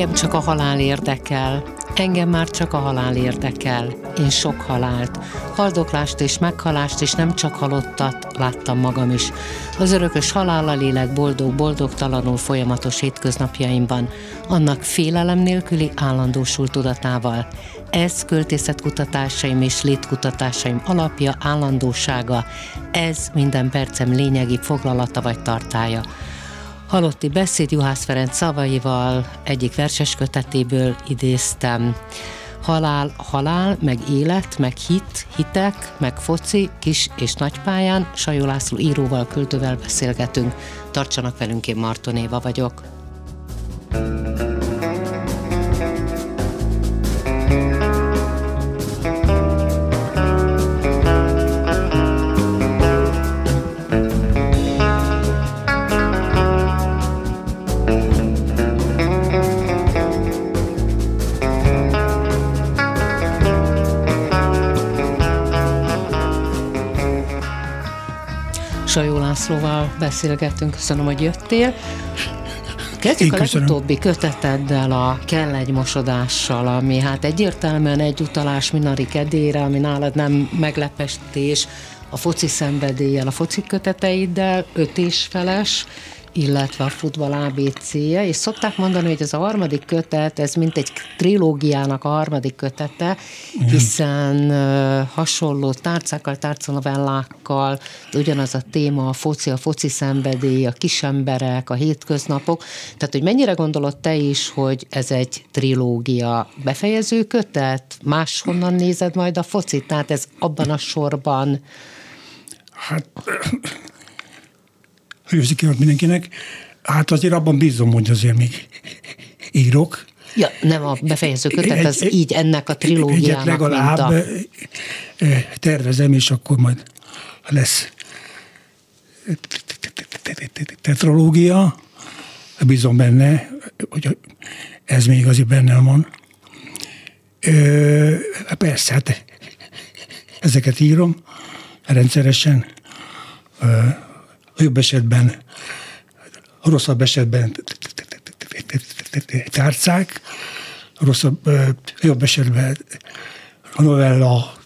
Engem csak a halál érdekel, engem már csak a halál érdekel. Én sok halált, haldoklást és meghalást, és nem csak halottat láttam magam is. Az örökös halállal lélek boldog-boldogtalanul folyamatos hétköznapjaimban, annak félelem nélküli állandósul tudatával. Ez költészetkutatásaim és létkutatásaim alapja, állandósága, ez minden percem lényegi foglalata vagy tartája. Halotti beszéd Juhász Ferenc szavaival egyik verses kötetéből idéztem. Halál, halál, meg élet, meg hit, hitek, meg foci, kis és nagypályán Sajó László íróval, költővel beszélgetünk. Tartsanak velünk, én Marton Éva vagyok. thank you Sajó Lászlóval beszélgettünk, köszönöm, hogy jöttél. Kezdjük a legutóbbi köteteddel, a Kell egy mosodással, ami hát egyértelműen egy utalás Minari Kedére, ami nálad nem meglepestés, a foci szenvedéllyel, a foci köteteiddel, öt és feles, illetve a futball ABC-je, és szokták mondani, hogy ez a harmadik kötet, ez mint egy trilógiának a harmadik kötete, hiszen hasonló tárcákkal, tárcanovellákkal, ugyanaz a téma, a foci, a foci szenvedély, a kisemberek, a hétköznapok, tehát hogy mennyire gondolod te is, hogy ez egy trilógia befejező kötet, máshonnan nézed majd a focit, tehát ez abban a sorban? Hát jó sikert mindenkinek. Hát azért abban bízom, hogy azért még írok. Ja, nem a befejező kötet, ez egy, így ennek a trilógiának. Egyet legalább a... tervezem, és akkor majd lesz tetralógia. Bízom benne, hogy ez még azért benne van. Persze, hát ezeket írom rendszeresen jobb esetben, a rosszabb esetben tárcák, a rosszabb, jobb esetben a novella,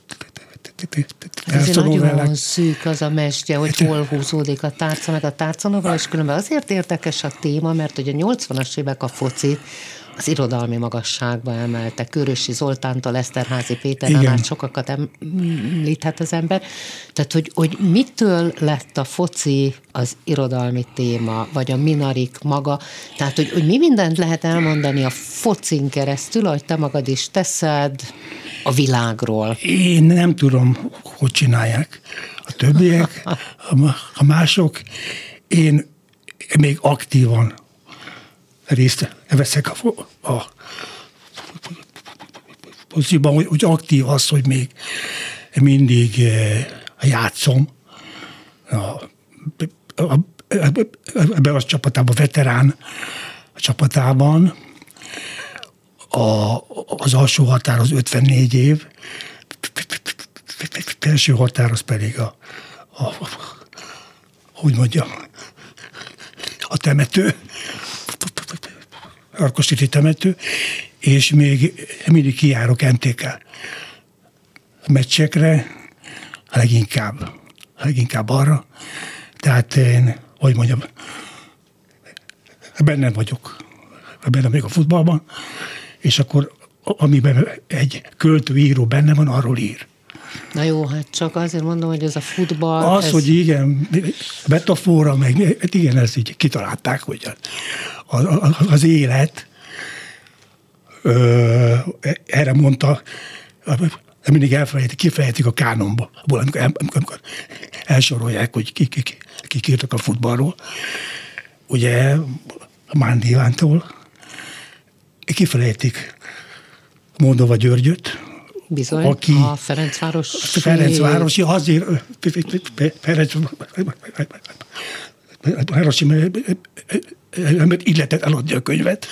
ez nagyon szűk az a mesdje, hogy hol húzódik a tárca, meg a tárcanovella, és különben azért érdekes a téma, mert hogy a 80-as évek a focit az irodalmi magasságba emelte. Körösi Zoltántól Eszterházi Péter át sokakat említhet az ember. Tehát, hogy, hogy mitől lett a foci az irodalmi téma, vagy a minarik maga. Tehát, hogy, hogy mi mindent lehet elmondani a focin keresztül, ahogy te magad is teszed, a világról. Én nem tudom, hogy csinálják a többiek, a mások. Én még aktívan részt veszek a, a pozícióban, hogy, hogy aktív az, hogy még mindig eh, játszom a, a, ebbe a csapatában, veterán a csapatában. A, az alsó határ az 54 év, felső határ az pedig a, a, a hogy mondjam, a temető. Arkositi temető, és még mindig kijárok MTK meccsekre, leginkább, leginkább arra. Tehát én, hogy mondjam, benne vagyok, benne még a futballban, és akkor amiben egy költő író benne van, arról ír. Na jó, hát csak azért mondom, hogy ez a futball... Az, ez... hogy igen, metafora, meg hát igen, ezt így kitalálták, hogy az, az, élet, ö, erre mondta, mindig elfelejtik, kifejtik a kánonba, amikor, amikor, amikor elsorolják, hogy kik ki, ki, a futballról. Ugye Mándi Ivántól kifelejtik Moldova Györgyöt, Bizony, aki a Ferencváros. Ferencvárosi, azért Ferenc, Városi, mert így lehetett eladni a könyvet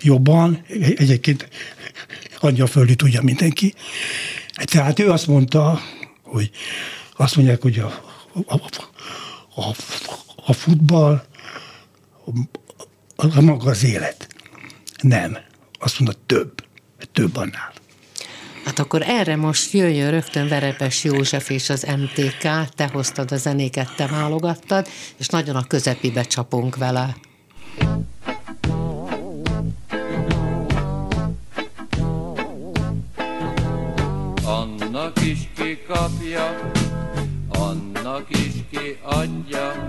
jobban, egyébként adja földi tudja mindenki. Tehát ő azt mondta, hogy azt mondják, hogy a, a, a, a futball a, a maga az élet. Nem. Azt mondta, több. Több annál. Hát akkor erre most jöjjön rögtön Verepes József és az MTK, te hoztad a zenéket, te válogattad, és nagyon a közepibe csapunk vele. Annak is ki kapja, annak is ki adja,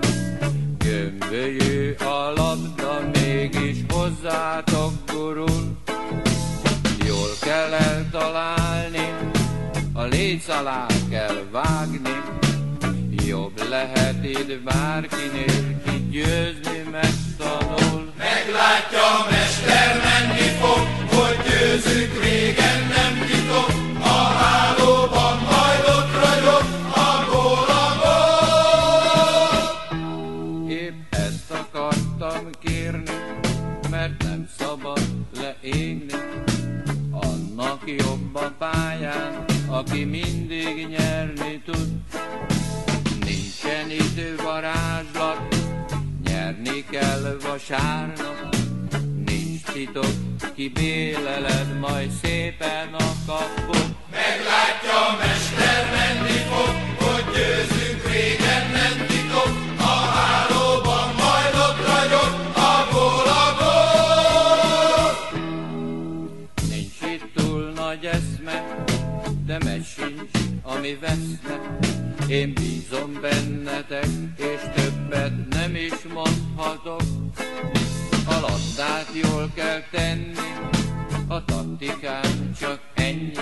gömbölyű a labda, mégis hozzátok gurul. Jól kell eltalálni, léc alá kell vágni, jobb lehet itt bárkinél, ki győzni megtanul. Meglátja a mester, menni fog, hogy győzünk régen nem titok, a hálóban majd ott ragyog, a gól a gól. Épp ezt akartam kérni, mert nem szabad leégni, annak jobb a pályán, aki mindig nyerni tud. Nincsen idő varázslat, nyerni kell vasárnap, nincs titok, kibéleled majd szépen a kaput. Meglátja a mester, menni fog, hogy győzünk régen nem ami veszne. Én bízom bennetek, és többet nem is mondhatok. A labdát jól kell tenni, a taktikám csak ennyi.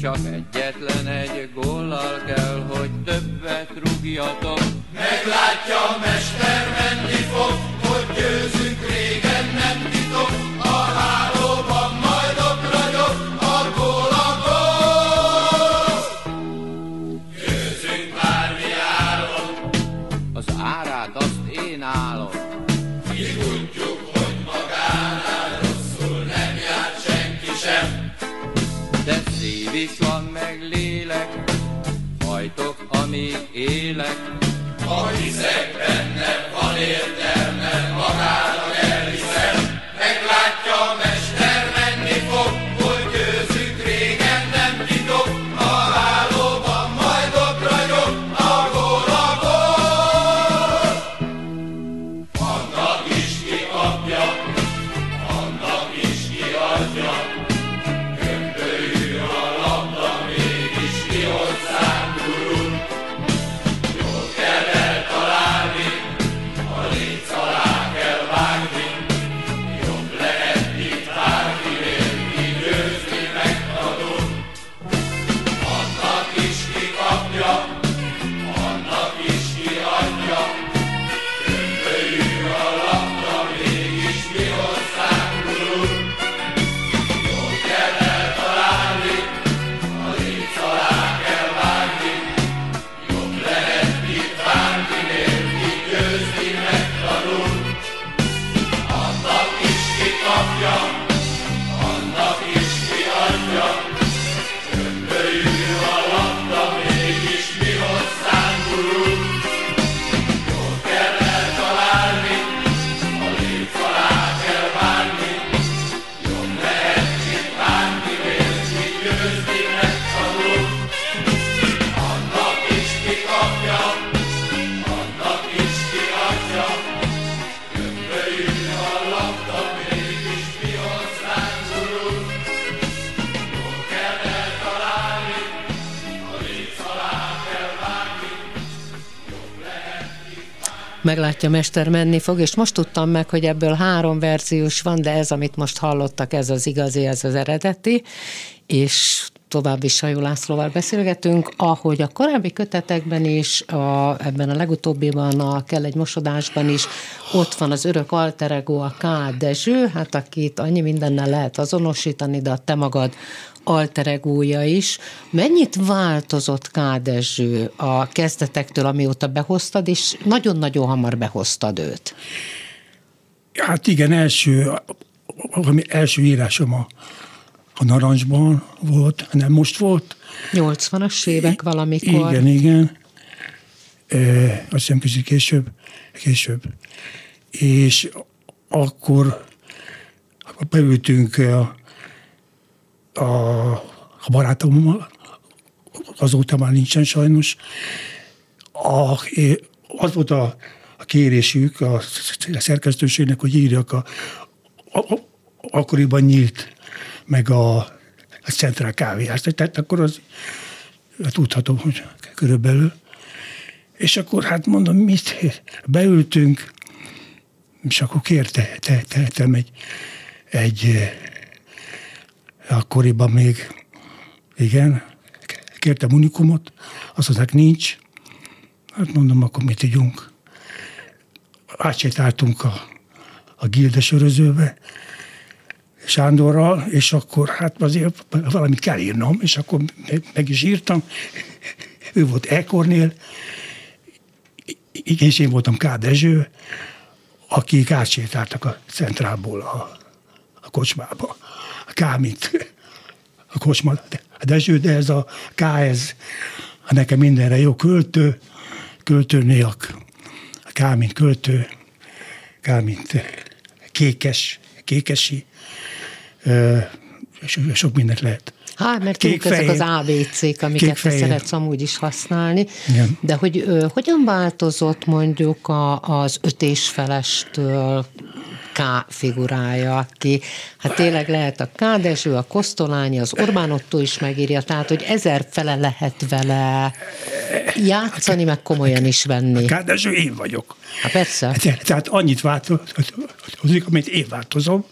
Csak egyetlen egy góllal kell, hogy többet rúgjatok. Meglátja a mester, menni fog, hogy győzünk amíg élek. Ha hiszek benne, van értelme, magának elhiszem. Meglátja a Meglátja Mester menni fog, és most tudtam meg, hogy ebből három verziós van, de ez, amit most hallottak, ez az igazi, ez az eredeti, és tovább is Sajó Lászlóval beszélgetünk, ahogy a korábbi kötetekben is, a, ebben a legutóbbiban, a Kell egy mosodásban is, ott van az örök alterego, a K. Dezső, hát akit annyi mindennel lehet azonosítani, de a te magad alteregója is. Mennyit változott K. Dezső a kezdetektől, amióta behoztad, és nagyon-nagyon hamar behoztad őt? Hát igen, első, ami első írásom a, a Narancsban volt, nem most volt. 80-as évek valamikor. Igen, igen. E, azt hiszem kicsit később, később. És akkor beültünk a, a, a barátommal, azóta már nincsen sajnos. A, az volt a, a kérésük a, a szerkesztőségnek, hogy írjak a, a, a akkoriban nyílt meg a, a centrál kávéház. Tehát akkor az tudhatom, hogy körülbelül. És akkor hát mondom, mit, beültünk, és akkor kérte, te, te, egy, egy akkoriban még, igen, kértem unikumot, azt mondták, nincs. Hát mondom, akkor mit tudjunk. Átsétáltunk a, a gildes Sándorral, és akkor hát azért valamit kell írnom, és akkor meg is írtam. Ő volt Ekornél, és én voltam K. Dezső, akik átsétáltak a centrálból a, a kocsmába. A K, mint a kocsma, a Dezső, de ez a K, ez a nekem mindenre jó költő, költőnél a, a K, mint költő, K, mint kékes, kékesi, sok mindent lehet. Hát, mert Kék ezek az ABC-k, amiket te szeretsz amúgy is használni. Igen. De hogy ö, hogyan változott mondjuk a, az ötésfelestől K figurája, aki hát tényleg lehet a K Dezső, a Kosztolányi, az Orbán Otto is megírja, tehát hogy ezer fele lehet vele játszani, meg komolyan is venni. A K Dezső én vagyok. Hát persze. Tehát annyit változik, amit én változom,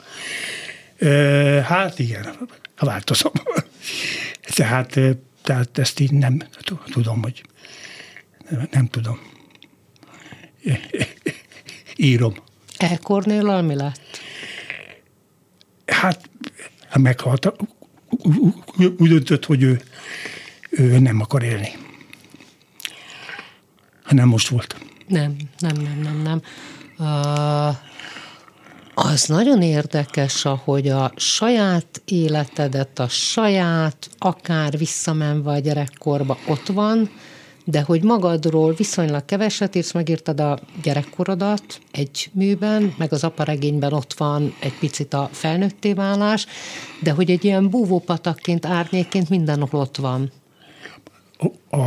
Hát igen, változom. Tehát, tehát ezt így nem tudom, hogy nem, tudom. Írom. Elkornél mi lett? Hát meghalt. Úgy döntött, hogy ő, ő nem akar élni. Nem most volt. Nem, nem, nem, nem, nem. Uh, az nagyon érdekes, ahogy a saját életedet, a saját, akár visszamenve a gyerekkorba ott van, de hogy magadról viszonylag keveset írsz, megírtad a gyerekkorodat egy műben, meg az aparegényben ott van egy picit a felnőtté válás, de hogy egy ilyen búvópatakként, árnyékként mindenhol ott van a,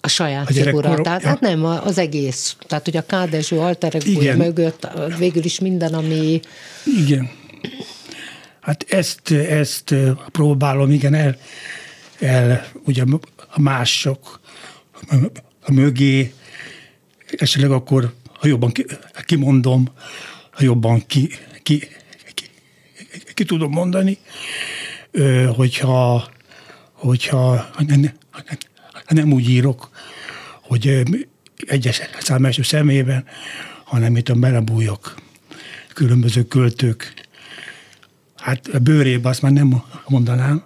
a saját a figura. Tehát ja. hát nem, az egész. Tehát, hogy a Kádezső alteregója mögött végül is minden, ami... Igen. Hát ezt, ezt próbálom, igen, el, el ugye a mások a mögé, esetleg akkor, ha jobban ki, kimondom, ha jobban ki, ki, ki, ki tudom mondani, hogyha, hogyha nem úgy írok, hogy egyes szám első személyben, hanem itt a belebújok különböző költők. Hát a bőrébe azt már nem mondanám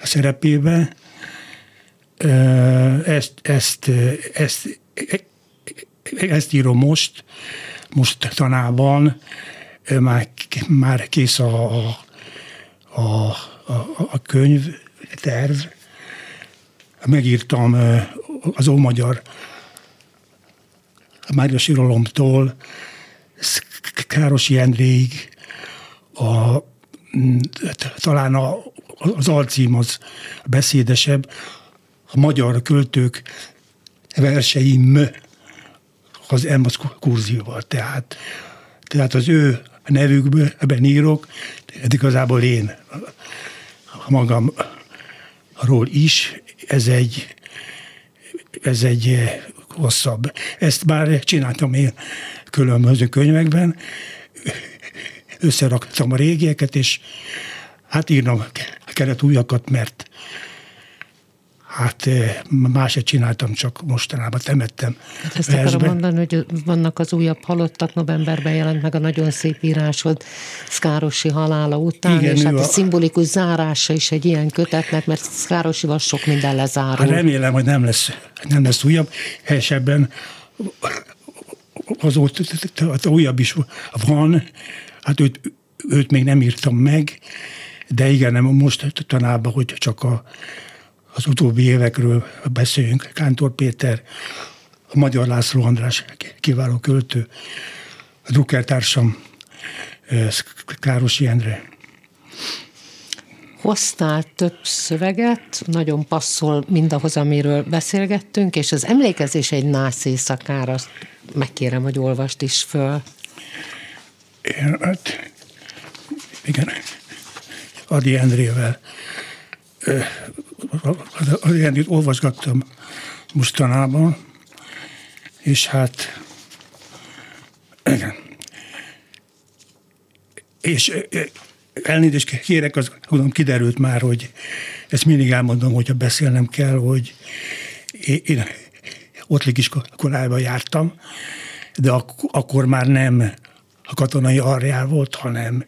a szerepébe. Ezt, ezt, ezt, ezt írom most, most tanában, már, már kész a, a, a, a, a könyv, terv, megírtam az ómagyar Márias Iralomtól Károsi Endréig, a, talán a, az alcím az beszédesebb, a magyar költők verseim az M az kurzival, tehát, tehát az ő nevükből ebben írok, de igazából én magamról is, ez egy, ez egy eh, hosszabb. Ezt már csináltam én különböző könyvekben, összeraktam a régieket, és Hát írnom kellett újakat, mert Hát eh, más se csináltam, csak mostanában temettem. Hát ezt versbe. akarom mondani, hogy vannak az újabb halottak, novemberben jelent meg a nagyon szép írásod Szkárosi halála után, Igen, és hát a, a szimbolikus zárása is egy ilyen kötetnek, mert Szkárosival sok minden lezárul. Hát remélem, hogy nem lesz, nem lesz újabb, helyesebben azóta újabb is van, hát őt, őt még nem írtam meg, de igen, nem most tanában, hogy csak a az utóbbi évekről beszéljünk. Kántor Péter, a Magyar László András kiváló költő, a Drucker társam, Károsi Endre. Hoztál több szöveget, nagyon passzol mindahhoz, amiről beszélgettünk, és az emlékezés egy nász éjszakára, megkérem, hogy olvast is föl. Én, hát, igen, Adi Endrével ennyit olvasgattam mostanában, és hát igen. És elnézést kérek, az tudom, kiderült már, hogy ezt mindig elmondom, hogyha beszélnem kell, hogy én ottlik iskolába jártam, de ak- akkor már nem a katonai arjál volt, hanem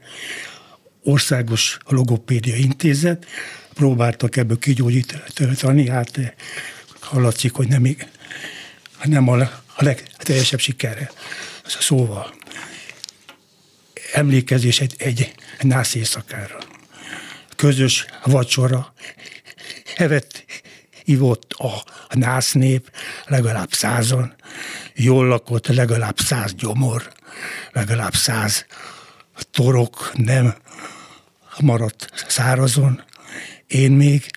országos logopédia intézet, próbáltak ebből kigyógyítani, hát eh, hallatszik, hogy nem, nem a, a legteljesebb sikerre. Szóval emlékezés egy, egy, nász éjszakára. Közös vacsora, evet ivott a, a nász nép, legalább százan, jól lakott legalább száz gyomor, legalább száz torok nem maradt szárazon, én még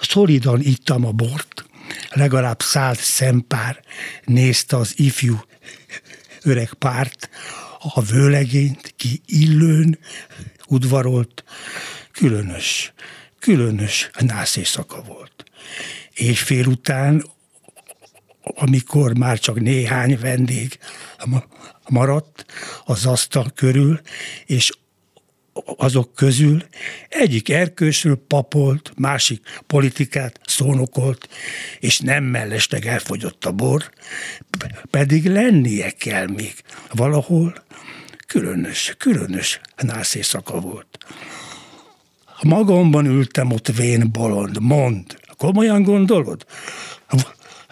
szolidan ittam a bort, legalább száz szempár nézte az ifjú öreg párt, a vőlegényt ki illőn udvarolt, különös, különös nász éjszaka volt. És fél után, amikor már csak néhány vendég maradt az asztal körül, és azok közül egyik erkősről papolt, másik politikát szónokolt, és nem mellesleg elfogyott a bor, pedig lennie kell még valahol, különös, különös nászészaka volt. Magamban ültem ott vén bolond, mond, komolyan gondolod?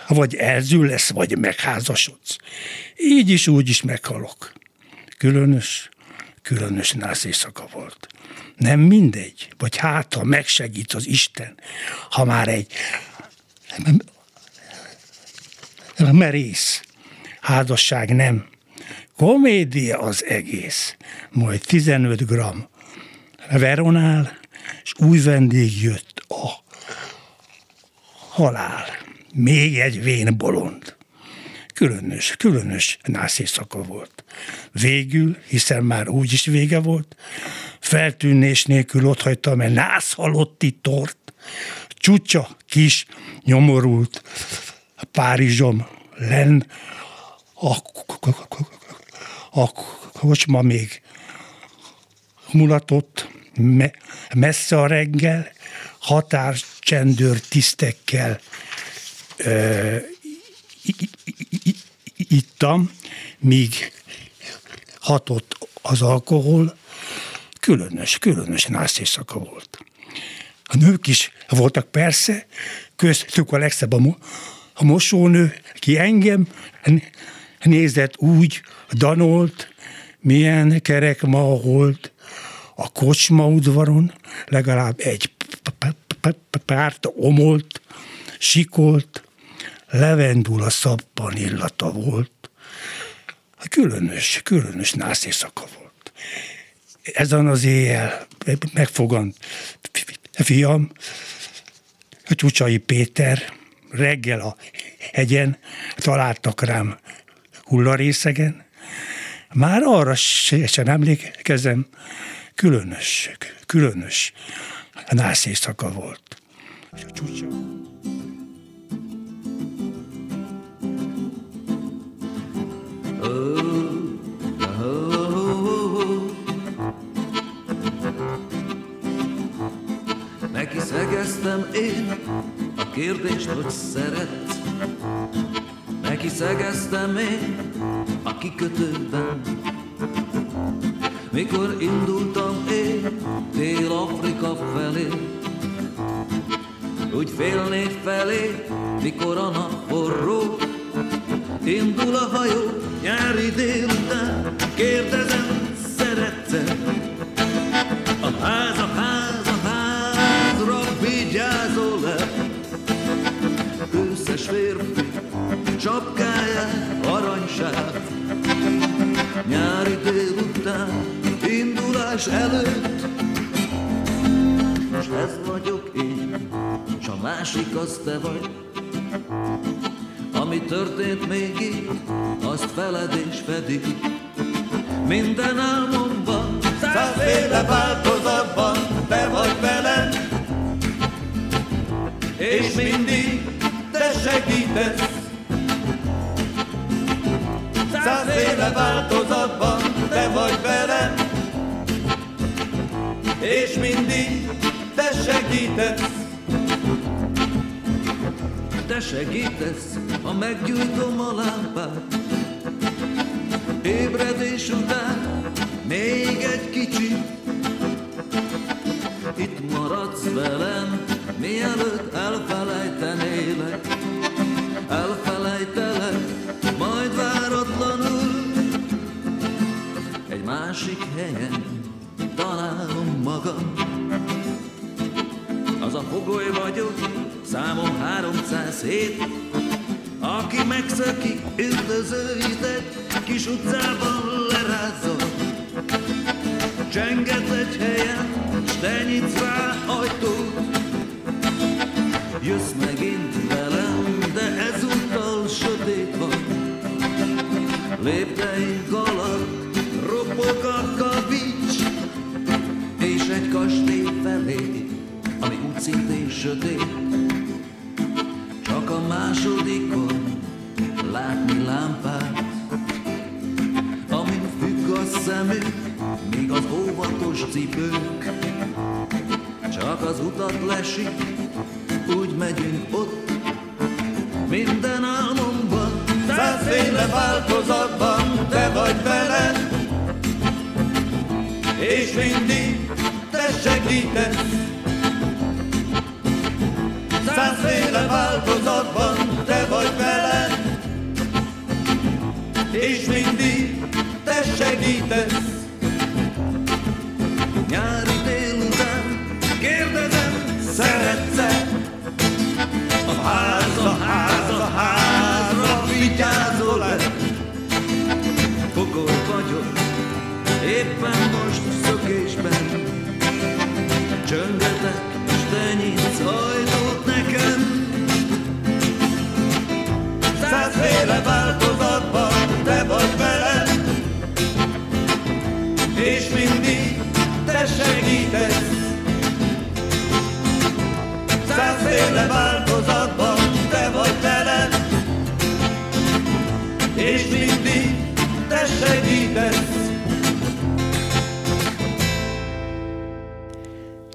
Vagy elzül lesz, vagy megházasodsz. Így is, úgy is meghalok. Különös, különös nász éjszaka volt. Nem mindegy, vagy hát, ha megsegít az Isten, ha már egy merész házasság nem. Komédia az egész. Majd 15 gram veronál, és új vendég jött a halál. Még egy vén bolond. Különös, különös nász éjszaka volt. Végül, hiszen már úgy is vége volt, feltűnés nélkül otthagyta, mert nász halotti tort, csúcsa kis, nyomorult, Párizsom len, a, a kocsma még mulatott, me, messze a reggel, határcsendőr tisztekkel ö, ittam, míg hatott az alkohol, különös, különös nász éjszaka volt. A nők is voltak persze, köztük a legszebb a, mo- a mosónő, ki engem nézett úgy, danolt, milyen kerek ma volt a kocsma udvaron, legalább egy párt omolt, sikolt, levendula szappan illata volt. Különös, különös nász éjszaka volt. Ezen az éjjel megfogant fiam, Csúcsai Péter, reggel a hegyen találtak rám hullarészegen. Már arra sem emlékezem, különös, különös nász volt. A csúcsa... szegeztem én a kérdést, hogy szeretsz. Neki én a kikötőben. Mikor indultam én Dél-Afrika felé, úgy félnék felé, mikor a nap forró, indul a hajó nyári délután, kérdezem, szeretsz A ház, a ház, a házra vigyázol-e? Összes férfi sapkáját aranysáv, nyári délután, indulás előtt, most ez vagyok én, s a másik az te vagy. Ami történt még itt, azt feled és fedik. Minden álmomban, százféle változatban, te vagy velem. És mindig te segítesz. Százféle változatban, te vagy velem. És mindig te segítesz. Te segítesz, ha meggyújtom a lámpát. Ébredés után még egy kicsit. Itt maradsz velem, mielőtt elfelejtenélek. Elfelejtelek, majd váratlanul egy másik helyen találom magam. Az a fogoly vagyok, számom 307, aki megszöki üldözőit egy kis utcában lerázza. Csenget egy helyen, s te nyitsz rá ajtót. Jössz megint velem, de ezúttal sötét van. Lépteink alatt ropog a kavics, és egy kastély felé, ami úgy szintén sötét. Másodikon látni lámpát, amin függ a szemük, míg az óvatos cipők. Csak az utat lesik, úgy megyünk ott, minden álmomban, százféle változatban, te vagy velem, és mindig te segítesz. Százféle változatban és mindig te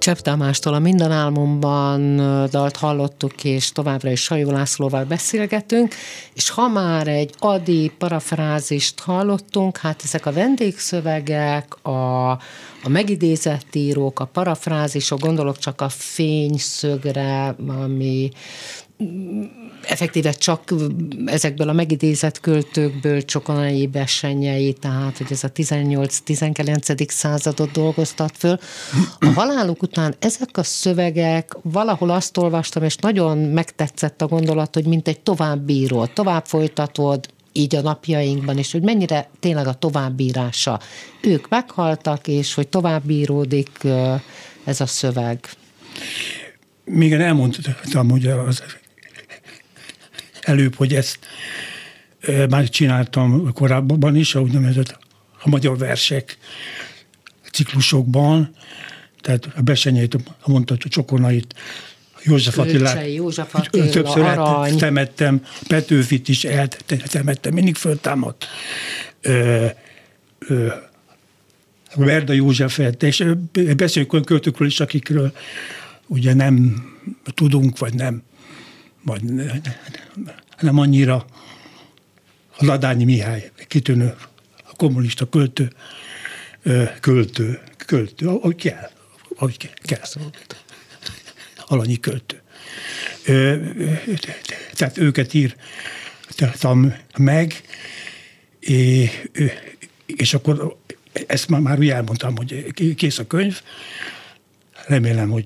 Csepp Tamástól a Minden álmomban dalt hallottuk, és továbbra is Sajó Lászlóval beszélgetünk, és ha már egy adi parafrázist hallottunk, hát ezek a vendégszövegek, a, a megidézett írók, a parafrázisok, gondolok csak a fényszögre, ami effektíve csak ezekből a megidézett költőkből Csokonai Besenyei, tehát hogy ez a 18-19. századot dolgoztat föl. A haláluk után ezek a szövegek, valahol azt olvastam, és nagyon megtetszett a gondolat, hogy mint egy továbbíró, tovább folytatod, így a napjainkban is, hogy mennyire tényleg a továbbírása. Ők meghaltak, és hogy továbbíródik ez a szöveg. Még elmondtam, hogy az előbb, hogy ezt már csináltam korábban is, a úgynevezett a magyar versek ciklusokban, tehát a Besenyeit, mondta a Csokonait, József Attilát, József Attila, többször arany. temettem, Petőfit is eltemettem, mindig föltámadt. Ö, ö, Verda Józsefet, és beszéljük olyan költőkről is, akikről ugye nem tudunk, vagy nem, vagy nem annyira a Ladányi Mihály kitűnő a kommunista költő, költő, költő, ahogy kell, ahogy kell. Alanyi költő. Tehát őket írtam meg, és akkor ezt már, már úgy elmondtam, hogy kész a könyv, remélem, hogy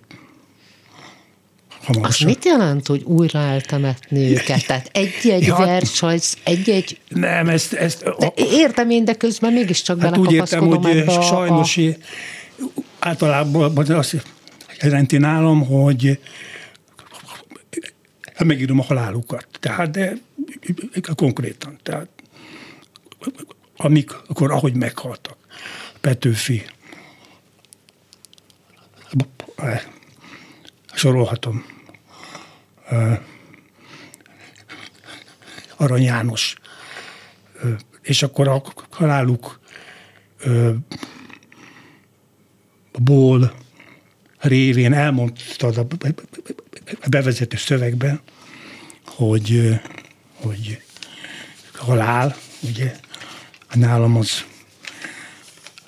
hamarosan. Az mit jelent, hogy újra eltemetni őket? Tehát egy-egy ja, vers, egy-egy... Nem, ezt... ezt a, értem én, de közben mégiscsak hát úgy értem, hogy sajnos a... általában azt jelenti nálam, hogy megírom a halálukat. Tehát, de konkrétan. Tehát, amik, akkor ahogy meghaltak. Petőfi, sorolhatom. Arany János. És akkor a haláluk ból révén elmondtad a bevezető szövegben, hogy, hogy halál, ugye, nálam az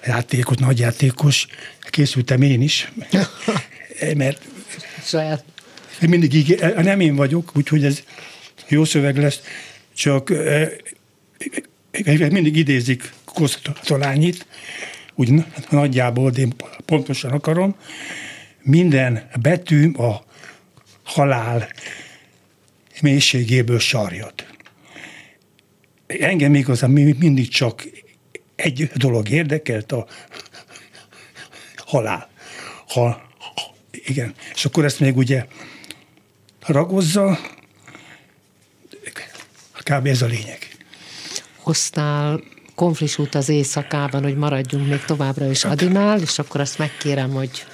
játékos, nagy játékos, készültem én is, mert saját. Mindig így, nem én vagyok, úgyhogy ez jó szöveg lesz, csak mindig idézik Kosztolányit, úgy nagyjából, de én pontosan akarom, minden betű a halál mélységéből sarjad. Engem igazán mindig csak egy dolog érdekelt, a halál. Ha, igen. És akkor ezt még ugye ragozza, kb. ez a lényeg. Hoztál konflisút az éjszakában, hogy maradjunk még továbbra is Adinál, és akkor azt megkérem, hogy,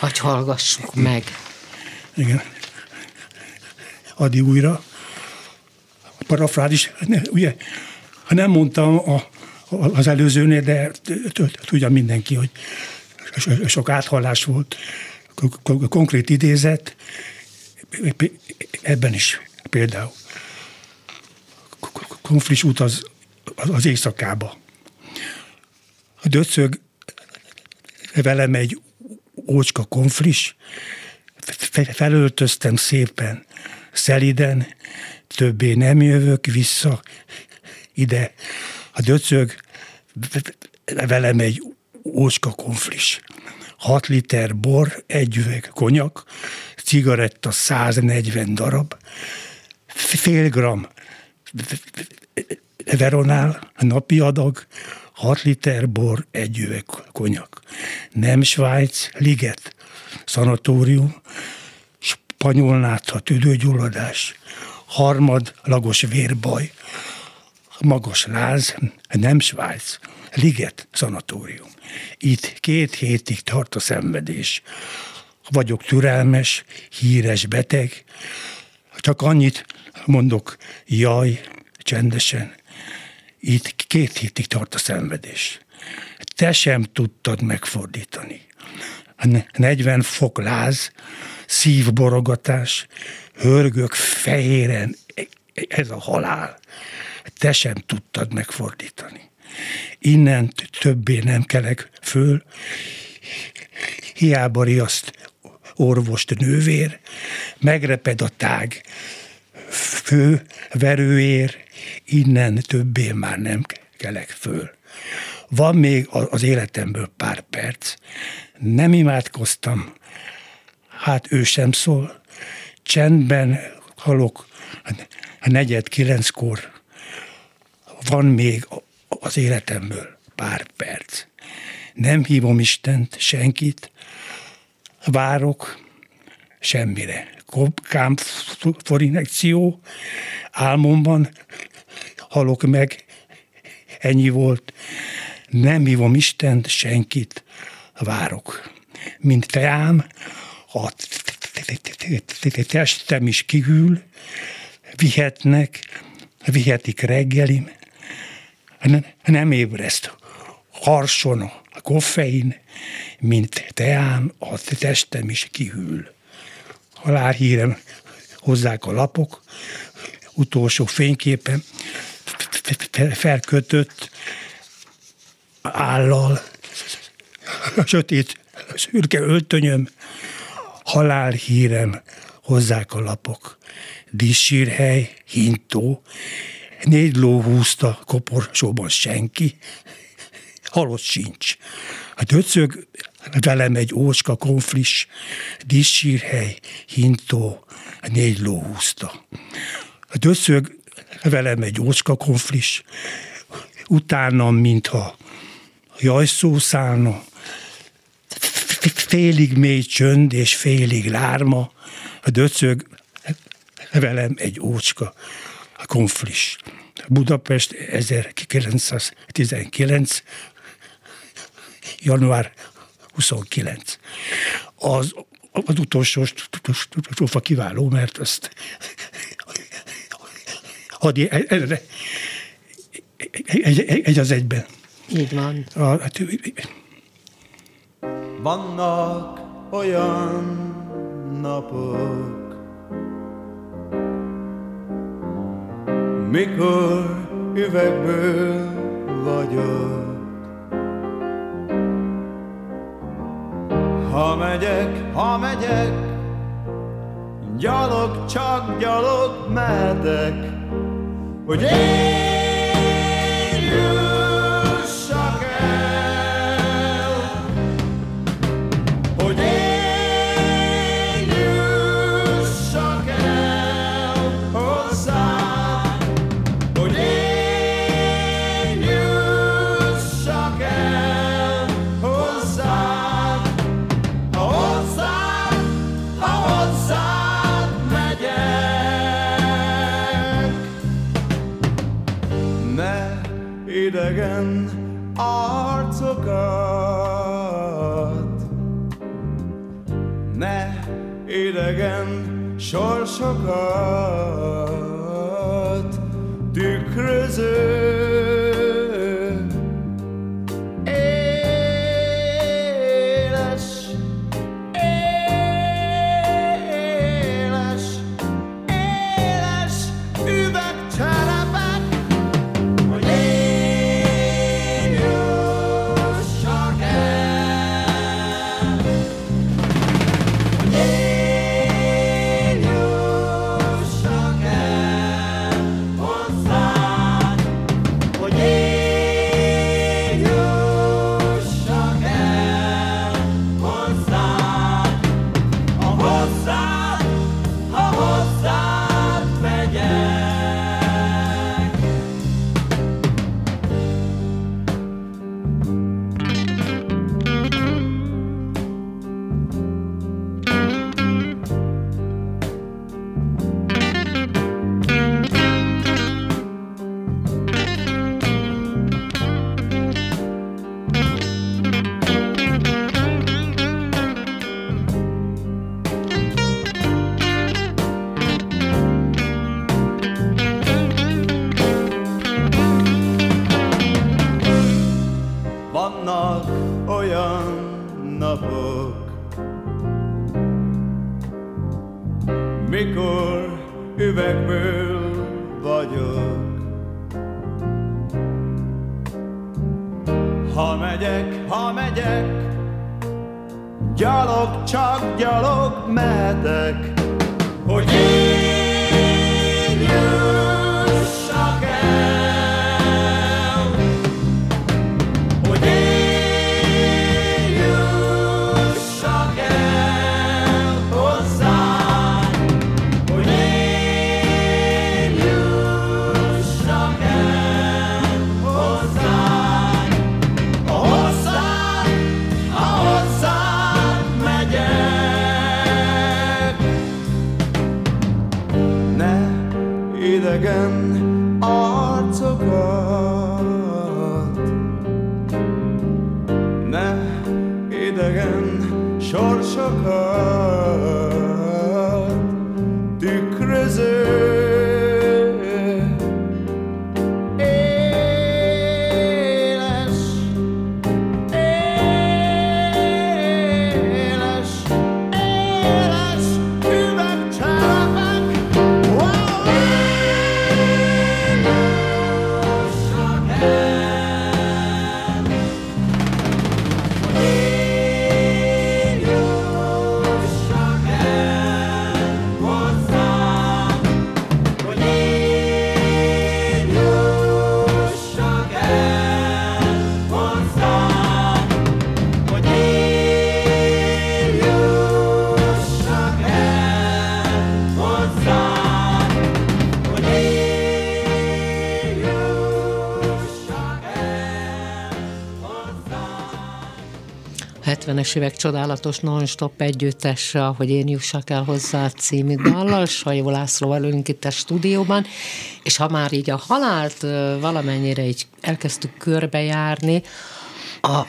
hogy hallgassuk meg. Igen. Adi újra. Parafrázis, ugye, ha nem mondtam a, az előzőnél, de tudja mindenki, hogy sok áthallás volt, konkrét idézet, ebben is például. Konflis út az, éjszakába. Döcög velem egy ócska konflis, felöltöztem szépen, szeliden, többé nem jövök vissza ide. A döcög velem egy ócska konflis. 6 liter bor, egy üveg konyak, cigaretta 140 darab, fél gram veronál, napi adag, 6 liter bor, egy üveg konyak. Nem Svájc, Liget, szanatórium, spanyolnátha tüdőgyulladás, harmad lagos vérbaj, magas láz, nem Svájc, Liget szanatórium. Itt két hétig tart a szenvedés. Vagyok türelmes, híres beteg, csak annyit mondok, jaj, csendesen, itt két hétig tart a szenvedés. Te sem tudtad megfordítani. 40 fok láz, szívborogatás, hörgök fehéren, ez a halál. Te sem tudtad megfordítani. Innen többé nem kelek föl, hiába riaszt orvost nővér, megreped a tág, fő verőér, innen többé már nem kelek föl. Van még az életemből pár perc, nem imádkoztam, hát ő sem szól, csendben halok. A negyed kilenckor, van még az életemből pár perc. Nem hívom Istent, senkit, várok semmire. Kám forinekció, álmomban halok meg, ennyi volt. Nem hívom Istent, senkit, várok. Mint teám, a testem is kihűl, vihetnek, vihetik reggelim, nem ébreszt, harson a koffein, mint teán a testem is kihűl. Halálhírem hozzák a lapok, utolsó fényképen felkötött állal, sötét szürke öltönyöm, halálhírem hozzák a lapok. Dissírhely, hintó, négy ló húzta koporsóban senki, halott sincs. A döcög velem egy ócska konflis, dissírhely, hintó, négy ló húzta. A döcög velem egy ócska konflis, utánam, mintha jajszó szállna, félig mély csönd és félig lárma, a döcög velem egy ócska, a konflis. Budapest 1919. január 29. Az, az utolsó strófa kiváló, mert azt hadi, egy, egy, egy az egyben. Így van. A, hát, Vannak olyan napok, mikor üvegből vagyok. Ha megyek, ha megyek, gyalog, csak gyalog mehetek, hogy én 70-es évek csodálatos non-stop együttesse, hogy én jussak el hozzá című dallal, Sajó László előnk itt a stúdióban, és ha már így a halált valamennyire így elkezdtük körbejárni, a,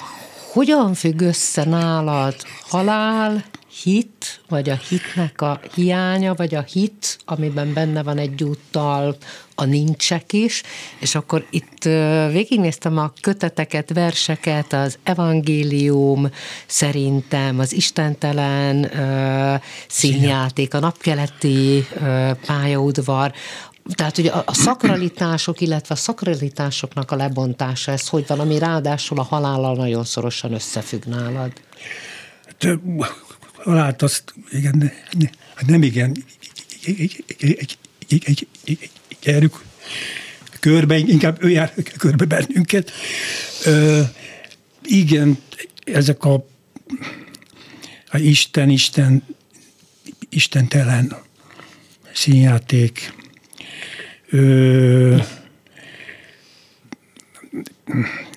hogyan függ össze nálad halál, hit, vagy a hitnek a hiánya, vagy a hit, amiben benne van egyúttal a nincsek is, és akkor itt végignéztem a köteteket, verseket, az evangélium szerintem, az istentelen színjáték, a napkeleti pályaudvar, tehát ugye a, szakralitások, illetve a szakralitásoknak a lebontása, ez hogy van, ami ráadásul a halállal nagyon szorosan összefügg nálad? halált azt igen, nem igen járjuk körbe, inkább ő jár körbe bennünket. Ö, igen, ezek a, a Isten, Isten, istentelen színjáték, ö,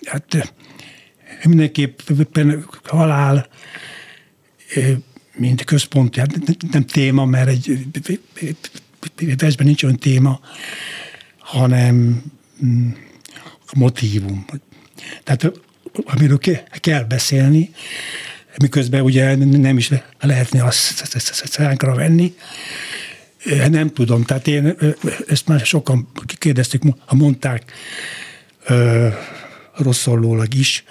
hát mindenképpen halál, mint központ, hát nem téma, mert egy versben nincs olyan téma, hanem mm, motívum. Tehát amiről kell beszélni, miközben ugye nem is lehetne azt szánkra venni. Nem tudom, tehát én ezt már sokan kérdezték, ha mondták rosszallólag is.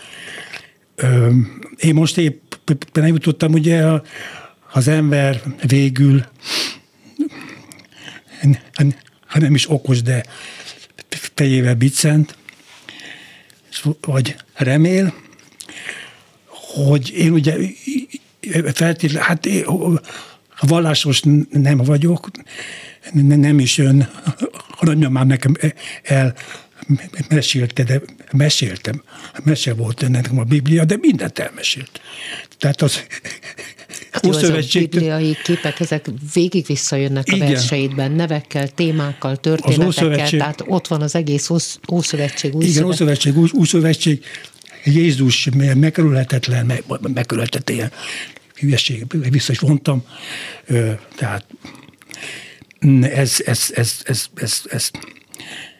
Én most épp nem jutottam, ugye az ember végül ha nem is okos, de fejével biccent, vagy remél, hogy én ugye feltétlenül, hát én, vallásos nem vagyok, nem is ön, a nagymamám nekem el mesélte, de meséltem, mese volt ennek a Biblia, de mindent elmesélt. Tehát az Ószövetség... a bibliai képek, ezek végig visszajönnek a Igen. verseidben, nevekkel, témákkal, történetekkel, tehát ott van az egész Ószövetség, Új Igen, Ószövetség, Új, új Szövetség, Jézus megkerülhetetlen, meg, megkerülhetetlen ilyen hülyeség, vissza is vontam, tehát ez, ez, ez, ez, ez, ez,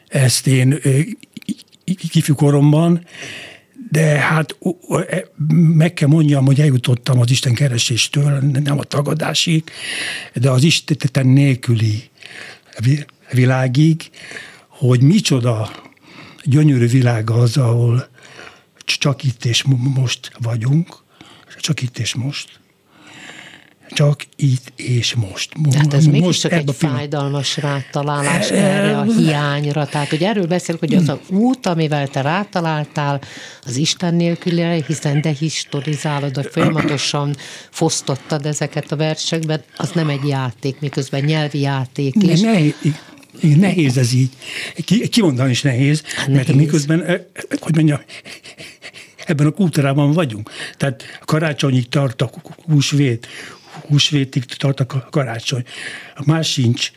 ezt én kifű koromban de hát e, meg kell mondjam, hogy eljutottam az Isten kereséstől, nem a tagadásig, de az Isten nélküli világig, hogy micsoda gyönyörű világ az, ahol csak itt és most vagyunk, csak itt és most csak itt és most. Tehát ez most csak egy fájdalmas rátalálás erre a hiányra. Tehát, hogy erről beszélek, hogy az a út, amivel te rátaláltál, az Isten nélkül, hiszen dehistorizálod, vagy folyamatosan fosztottad ezeket a versekben, az nem egy játék, miközben nyelvi játék is. Nehéz, nehéz ez így. Kimondani is nehéz, hát mert nehéz. miközben, hogy mondjam, ebben a kultúrában vagyunk. Tehát karácsonyig tart a húsvét, húsvétig tart a karácsony. Más sincs.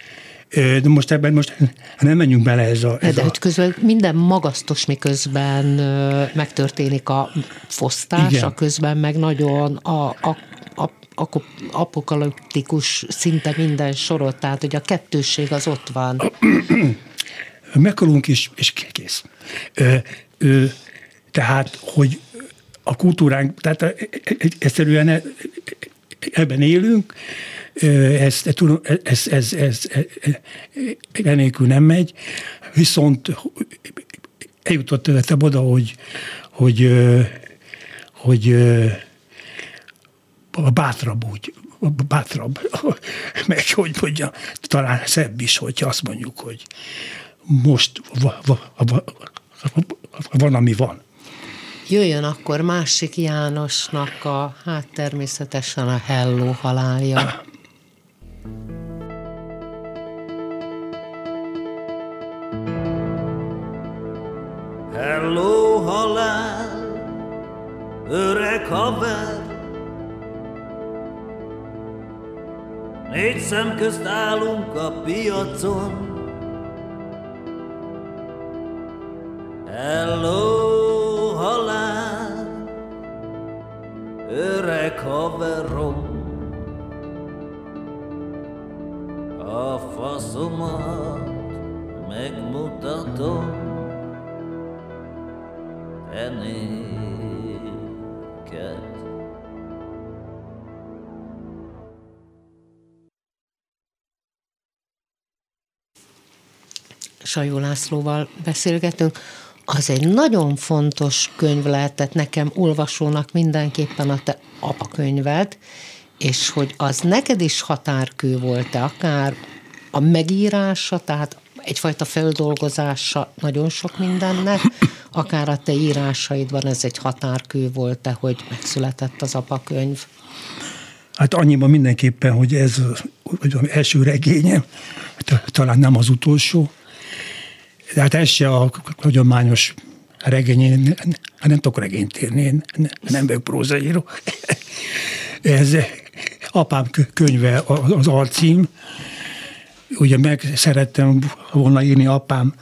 De most ebben most nem menjünk bele ez a... Ez De a... közben minden magasztos, miközben megtörténik a fosztás, Igen. a közben meg nagyon a, a, a apokaliptikus szinte minden sorot, tehát hogy a kettősség az ott van. Meghalunk és, és kész. Ö, ö, tehát, hogy a kultúránk, tehát egyszerűen ebben élünk, ez, ez, ez, ez, enélkül nem megy, viszont eljutott életem oda, hogy, hogy, hogy bátrabb úgy, bátrabb, meg hogy mondja, talán szebb is, hogyha azt mondjuk, hogy most va, va, va, van, ami van. Jöjjön akkor másik Jánosnak a, hát természetesen a Hello halálja. Hello halál, öreg haver, Négy szem közt állunk a piacon, Hello öreg haverom, a faszomat megmutatom, te néked. Sajó Lászlóval beszélgetünk, az egy nagyon fontos könyv lehetett nekem olvasónak mindenképpen a te apakönyved, és hogy az neked is határkő volt-e, akár a megírása, tehát egyfajta feldolgozása nagyon sok mindennek, akár a te írásaidban ez egy határkő volt-e, hogy megszületett az apakönyv? Hát annyiban mindenképpen, hogy ez az első regényem, talán nem az utolsó, de hát ez se a hagyományos regény, én hát nem tudok regényt írni, én nem vagyok prózaíró. Ez apám könyve az alcím, ugye meg szerettem volna írni apám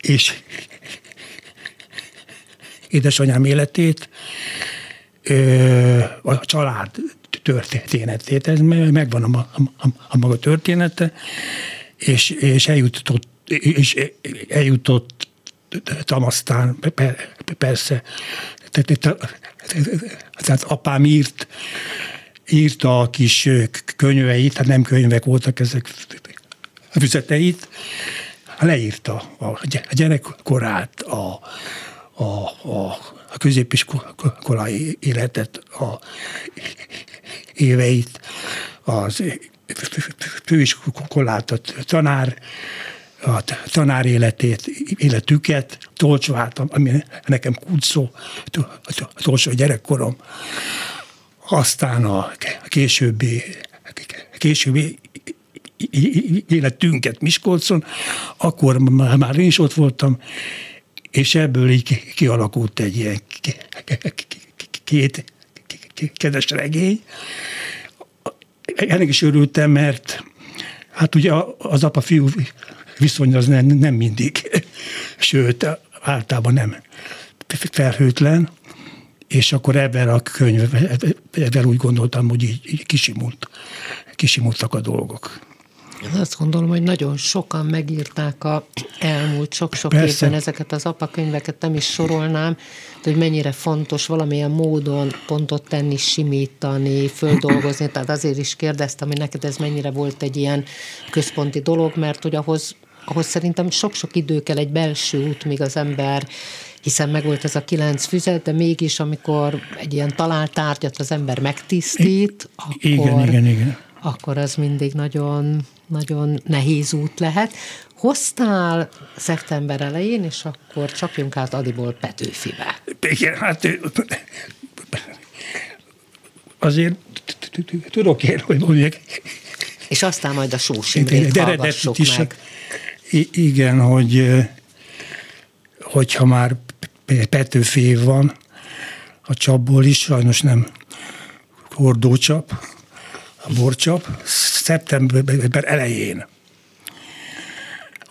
és édesanyám életét, a család történetét, ez megvan a, maga története, és, és eljutott és eljutott aztán persze, tehát apám írt, írta a kis könyveit, hát nem könyvek voltak ezek, füzeteit, leírta a gyerekkorát, a, a, a, a középiskolai életet, a éveit, az főiskolát, a tanár a tanár életét, életüket, tolcsváltam, ami nekem kulcsszó, a tolcsó gyerekkorom. Aztán a későbbi, későbbi életünket Miskolcon, akkor már én is ott voltam, és ebből így kialakult egy ilyen két kedves regény. Ennek is örültem, mert hát ugye az apa-fiú viszony az nem, nem mindig, sőt, általában nem felhőtlen, és akkor ebben a könyvben úgy gondoltam, hogy így, így kisimult, kisimultak a dolgok. Azt gondolom, hogy nagyon sokan megírták a elmúlt sok-sok Persze. évben ezeket az apakönyveket, nem is sorolnám, hogy mennyire fontos valamilyen módon pontot tenni, simítani, földolgozni. Tehát azért is kérdeztem, hogy neked ez mennyire volt egy ilyen központi dolog, mert hogy ahhoz ahhoz szerintem sok-sok idő kell egy belső út, míg az ember hiszen megvolt ez a kilenc füzet, de mégis, amikor egy ilyen talált tárgyat az ember megtisztít, akkor, igen, igen, igen. akkor az mindig nagyon, nagyon nehéz út lehet. Hoztál szeptember elején, és akkor csapjunk át Adiból Petőfibe. Igen, hát azért tudok én, hogy mondjak. És aztán majd a Sós Imrét hallgassuk meg. Igen, hogy hogyha már Petőfi év van, a csapból is, sajnos nem hordócsap, a borcsap, szeptember elején.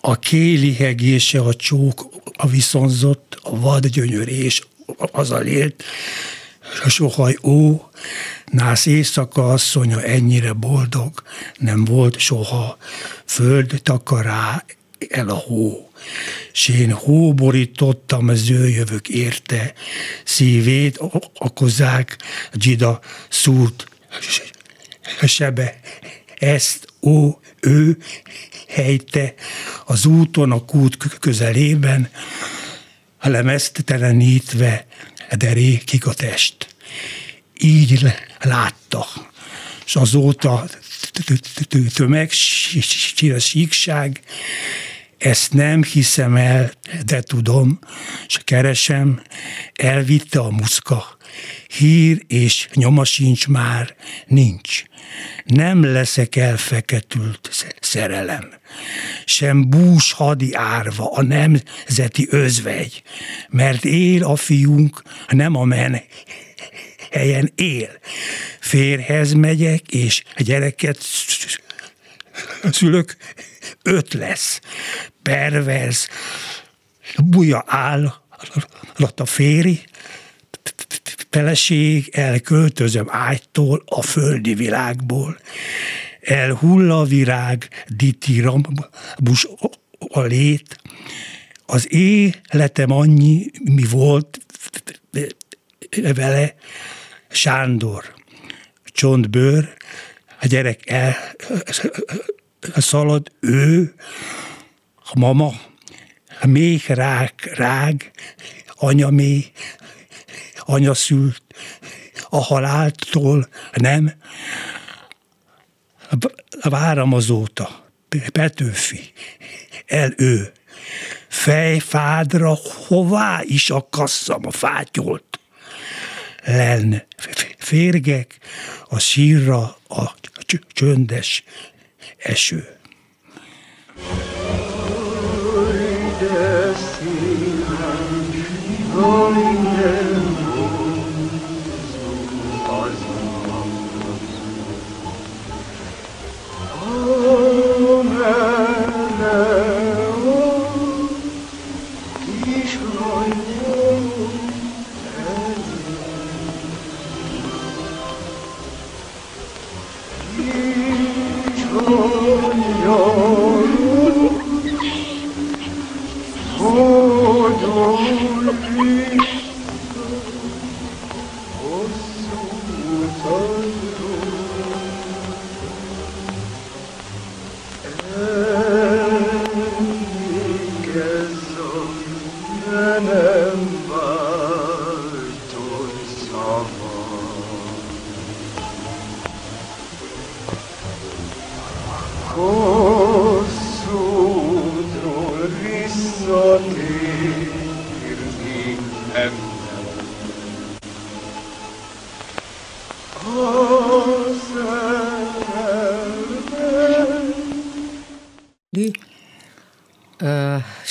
A kéli hegése, a csók, a viszonzott, a vadgyönyörés, az a lét, sohaj ó, nász éjszaka asszonya ennyire boldog, nem volt soha, föld takará el a hó. S én hóborítottam az ő jövök érte, szívét a kozák, dzsida szúrt sebe. Ezt, ó, ő helyte az úton, a kút közelében, a lemeztelenítve derékig a test. Így látta, és azóta tömeg, síkság, ezt nem hiszem el, de tudom, és keresem, elvitte a muszka. Hír és nyoma sincs már, nincs. Nem leszek elfeketült szerelem. Sem bús hadi árva, a nemzeti özvegy, mert él a fiunk, nem a men helyen él. Férhez megyek, és a gyereket szülök, öt lesz. Pervers, buja áll, a féri, feleség, elköltözöm ágytól a földi világból. Elhull a virág, ditirambus a lét, az életem annyi, mi volt vele, Sándor, csontbőr, a gyerek el szalad, ő, a mama, a méh rág, rág, anya méh, anya szült, a haláltól nem, a váram azóta, Petőfi, el ő, fejfádra hová is akasszam a fátyolt. Len férgek, a sírra a csöndes eső.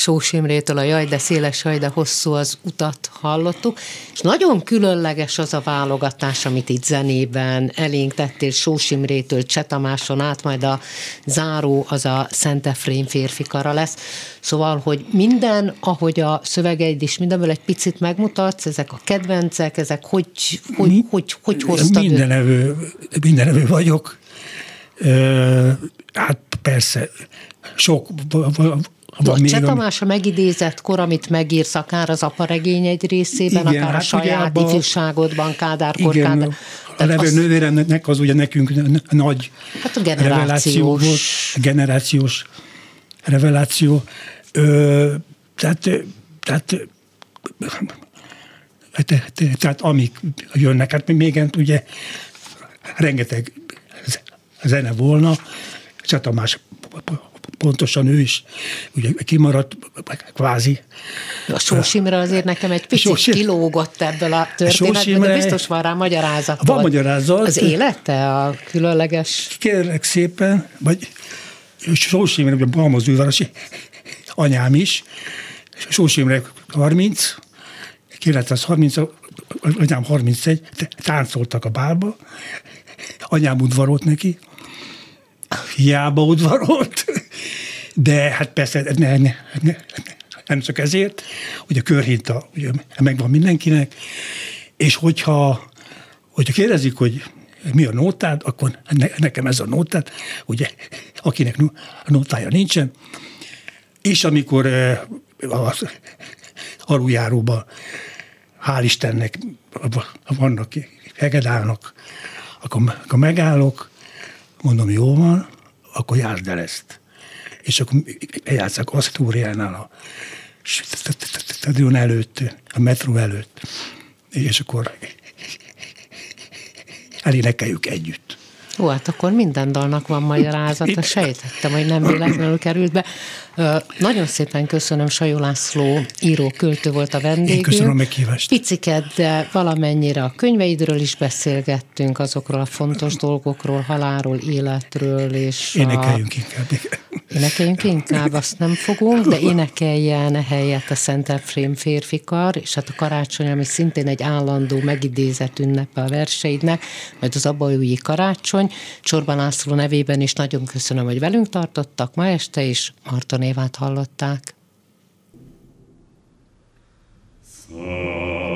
Sós Imrétől a Jaj, de széles jaj, de hosszú az utat hallottuk, és nagyon különleges az a válogatás, amit itt zenében elénk tettél Sós Imrétől Csetamáson át, majd a záró az a Szent Efrén férfikara lesz. Szóval, hogy minden, ahogy a szövegeid is mindenből egy picit megmutatsz, ezek a kedvencek, ezek hogy, hogy, Mi, hogy, hogy hoztad? Mindenevő, mindenevő vagyok. Hát persze, sok van Cseh Tamás a megidézett kor, amit megírsz, akár az aparegény egy részében, igen, akár hát a saját abba, ifjúságodban, Kádárkor, igen, Kádár. A levő nővéremnek az ugye nekünk nagy hát a generációs. Volt, generációs reveláció. Ö, tehát, tehát tehát amik jönnek, hát még ugye rengeteg zene volna, Cseh Tamás pontosan ő is ugye kimaradt, kvázi. A Sós Imre azért nekem egy picit Sós... kilógott ebből a történetből, Imre... de biztos van rá magyarázat. Van magyarázat. Az élete a különleges? Kérlek szépen, vagy Sós Imre, ugye Balmazújvárosi anyám is, Sós Imre 30, 930, anyám 31, táncoltak a bálba, anyám udvarolt neki, hiába udvarolt, de hát persze ne, ne, ne, nem csak ezért, hogy a körhinta ugye, megvan mindenkinek, és hogyha, hogyha kérdezik, hogy mi a nótád, akkor ne, nekem ez a nótád, ugye, akinek nótája nincsen, és amikor eh, az aluljáróban hál' Istennek vannak, hegedálnak, akkor, akkor megállok, mondom, jó van, akkor járd el ezt és akkor eljátszák Asztóriánál a stadion előtt, a metró előtt, és akkor elénekeljük együtt. Ó, hát akkor minden dalnak van magyarázata, sejtettem, hogy nem véletlenül került be. Nagyon szépen köszönöm, Sajó László író, költő volt a vendégünk. Én köszönöm a meghívást. Piciket, de valamennyire a könyveidről is beszélgettünk, azokról a fontos dolgokról, halálról, életről, és Énekeljünk a... inkább. Énekeljünk inkább, azt nem fogunk, de énekeljen helyett a Szent Efrém férfikar, és hát a karácsony, ami szintén egy állandó megidézett ünnepe a verseidnek, majd az abajói karácsony. Csorban László nevében is nagyon köszönöm, hogy velünk tartottak ma este is. Marton Évát hallották. Szaró.